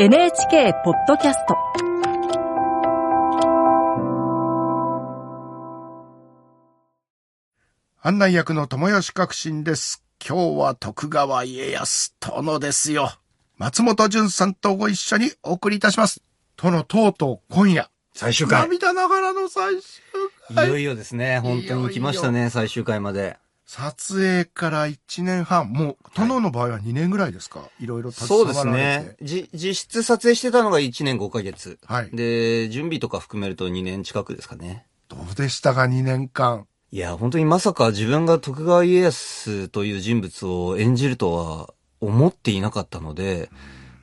NHK ポッドキャスト案内役の友吉革新です。今日は徳川家康殿ですよ。松本潤さんとご一緒にお送りいたします。殿とうとう今夜。最終回。涙ながらの最終い回。よいよですね。本当に来ましたね、最終回まで。撮影から1年半。もう、殿の場合は2年ぐらいですか？いろいろそうです携わられね実質撮影してたのが1年5ヶ月。はいで、準備とか含めると2年近くですかね。どうでしたか ?2 年間。いや、本当にまさか自分が徳川家康という人物を演じるとは思っていなかったので、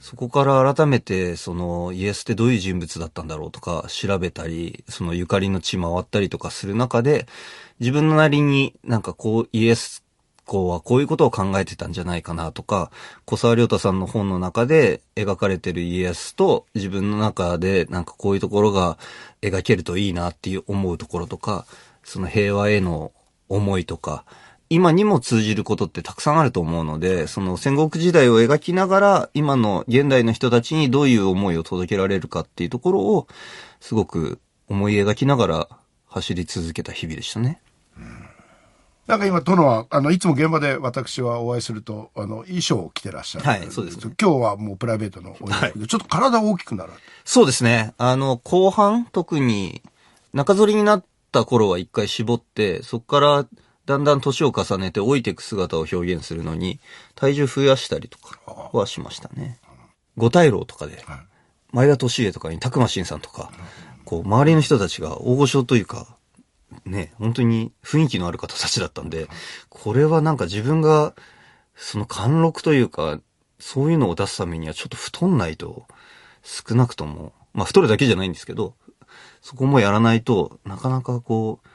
そこから改めて、その、イエスってどういう人物だったんだろうとか調べたり、そのゆかりの地回ったりとかする中で、自分のなりになんかこう、イエス公はこういうことを考えてたんじゃないかなとか、小沢亮太さんの本の中で描かれてる家康と自分の中でなんかこういうところが描けるといいなっていう思うところとか、その平和への思いとか、今にも通じることってたくさんあると思うので、その戦国時代を描きながら、今の現代の人たちにどういう思いを届けられるかっていうところを、すごく思い描きながら走り続けた日々でしたね。なんか今、殿は、あの、いつも現場で私はお会いすると、あの、衣装を着てらっしゃる。はいそうですね今日はもうプライベートのお洋服で、ちょっと体大きくなる。そうですね。あの、後半、特に、中反りになった頃は一回絞って、そこからだんだん年を重ねて老いていく姿を表現するのに、体重増やしたりとかはしましたね。五大老とかで、前田利家とかに拓磨真さんとか、こう、周りの人たちが大御所というか、ね、本当に雰囲気のある方たちだったんで、これはなんか自分が、その貫禄というか、そういうのを出すためにはちょっと太んないと、少なくとも、まあ太るだけじゃないんですけど、そこもやらないとなかなかこう、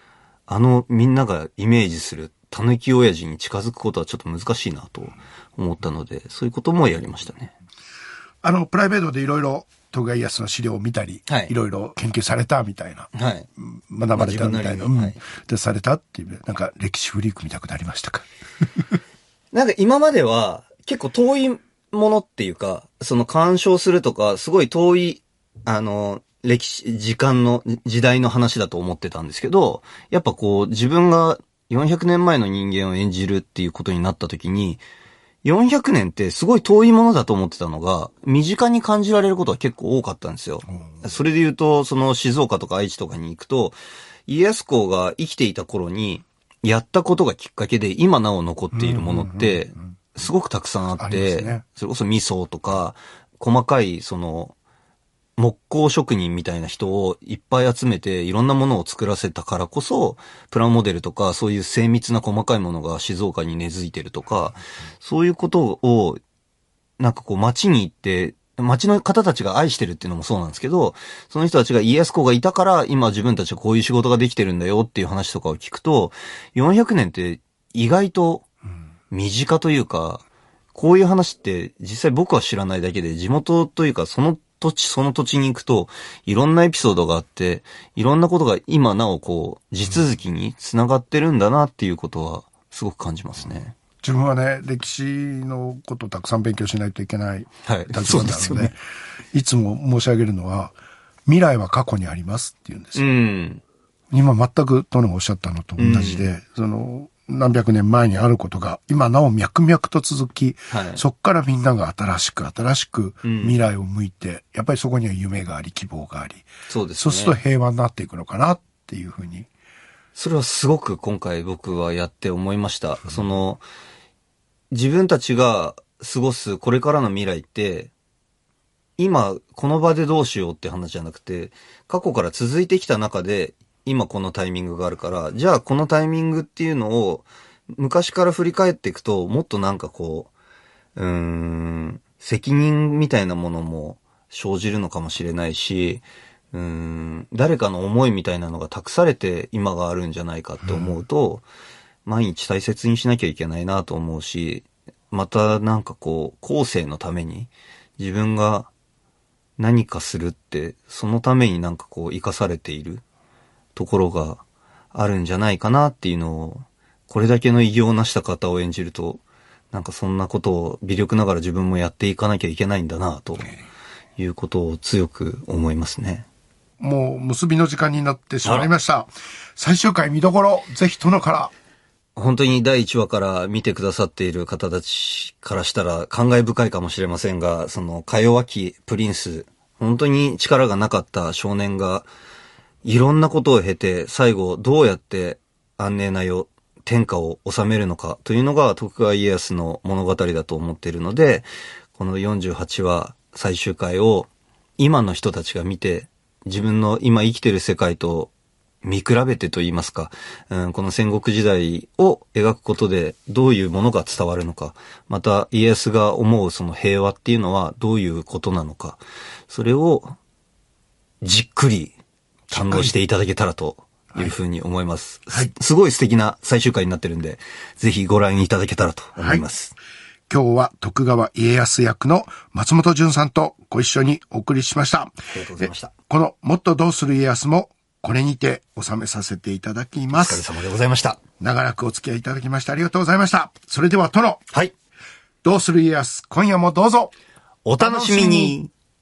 あのみんながイメージする狸親父に近づくことはちょっと難しいなと思ったので、そういうこともやりましたね。あの、プライベートでいろいろ徳川家康の資料を見たり、はいいろいろ研究されたみたいな、はい。学ばれたみたいな、うんまあはいで、されたっていう、なんか歴史フリーク見たくなりましたか？なんか今までは結構遠いものっていうか、その干渉するとか、すごい遠い、あの、歴史、時間の、時代の話だと思ってたんですけど、やっぱこう自分が400年前の人間を演じるっていうことになった時に、400年ってすごい遠いものだと思ってたのが、身近に感じられることは結構多かったんですよ。それで言うと、その静岡とか愛知とかに行くと、家康公が生きていた頃に、やったことがきっかけで今なお残っているものって、すごくたくさんあって、ね。それこそ味噌とか、細かい、その、木工職人みたいな人をいっぱい集めていろんなものを作らせたからこそ、プラモデルとかそういう精密な細かいものが静岡に根付いてるとか、そういうことを、なんかこう街に行って、街の方たちが愛してるっていうのもそうなんですけど、その人たちが家康公がいたから今自分たちはこういう仕事ができてるんだよっていう話とかを聞くと、400年って意外と身近というか、こういう話って実際僕は知らないだけで地元というかその土地その土地に行くといろんなエピソードがあって、いろんなことが今なおこう地続きに繋がってるんだなっていうことはすごく感じますね。自分はね、歴史のことをたくさん勉強しないといけないはい立場なので、ですよねいつも申し上げるのは、未来は過去にありますって言うんですうよ。ん。今全く殿がおっしゃったのと同じで、その、何百年前にあることが、今なお脈々と続き、はいそこからみんなが新しく新しくうん未来を向いて、やっぱりそこには夢があり、希望があり、そうですね。そうすると平和になっていくのかなっていうふうに。それはすごく今回僕はやって思いました。その、自分たちが過ごすこれからの未来って、今この場でどうしようって話じゃなくて、過去から続いてきた中で、今このタイミングがあるから、じゃあこのタイミングっていうのを、昔から振り返っていくと、もっとなんかこう、うーん、責任みたいなものも生じるのかもしれないし、うーん、誰かの思いみたいなのが託されて今があるんじゃないかって思うと、毎日大切にしなきゃいけないなと思うし、またなんかこう、後世のために自分が何かするって、そのためになんかこう生かされている。ところがあるんじゃないかなっていうのを、これだけの偉業を成した方を演じると、なんかそんなことを微力ながら自分もやっていかなきゃいけないんだなということを強く思いますね。もう結びの時間になってしまいました。最終回見どころ、ぜひ殿から。本当に第1話から見てくださっている方たちからしたら感慨深いかもしれませんが、その、か弱きプリンス、本当に力がなかった少年が、いろんなことを経て、最後どうやって安寧な世、天下を治めるのかというのが徳川家康の物語だと思っているので、この48話最終回を今の人たちが見て、自分の今生きてる世界と見比べてと言いますか、うん、この戦国時代を描くことでどういうものが伝わるのか、また家康が思うその平和っていうのはどういうことなのか、それをじっくり堪能していただけたらというふうに思います。はいすすごい素敵な最終回になってるんで、ぜひご覧いただけたらと思います。今日は徳川家康役の松本潤さんとご一緒にお送りしました。ありがとうございました。このもっとどうする家康もこれにて収めさせていただきまお疲れす。様でございました。長らくお付き合いいただきましてありがとうございました。それでは殿、はい。どうする家康、今夜もどうぞ。お楽しみに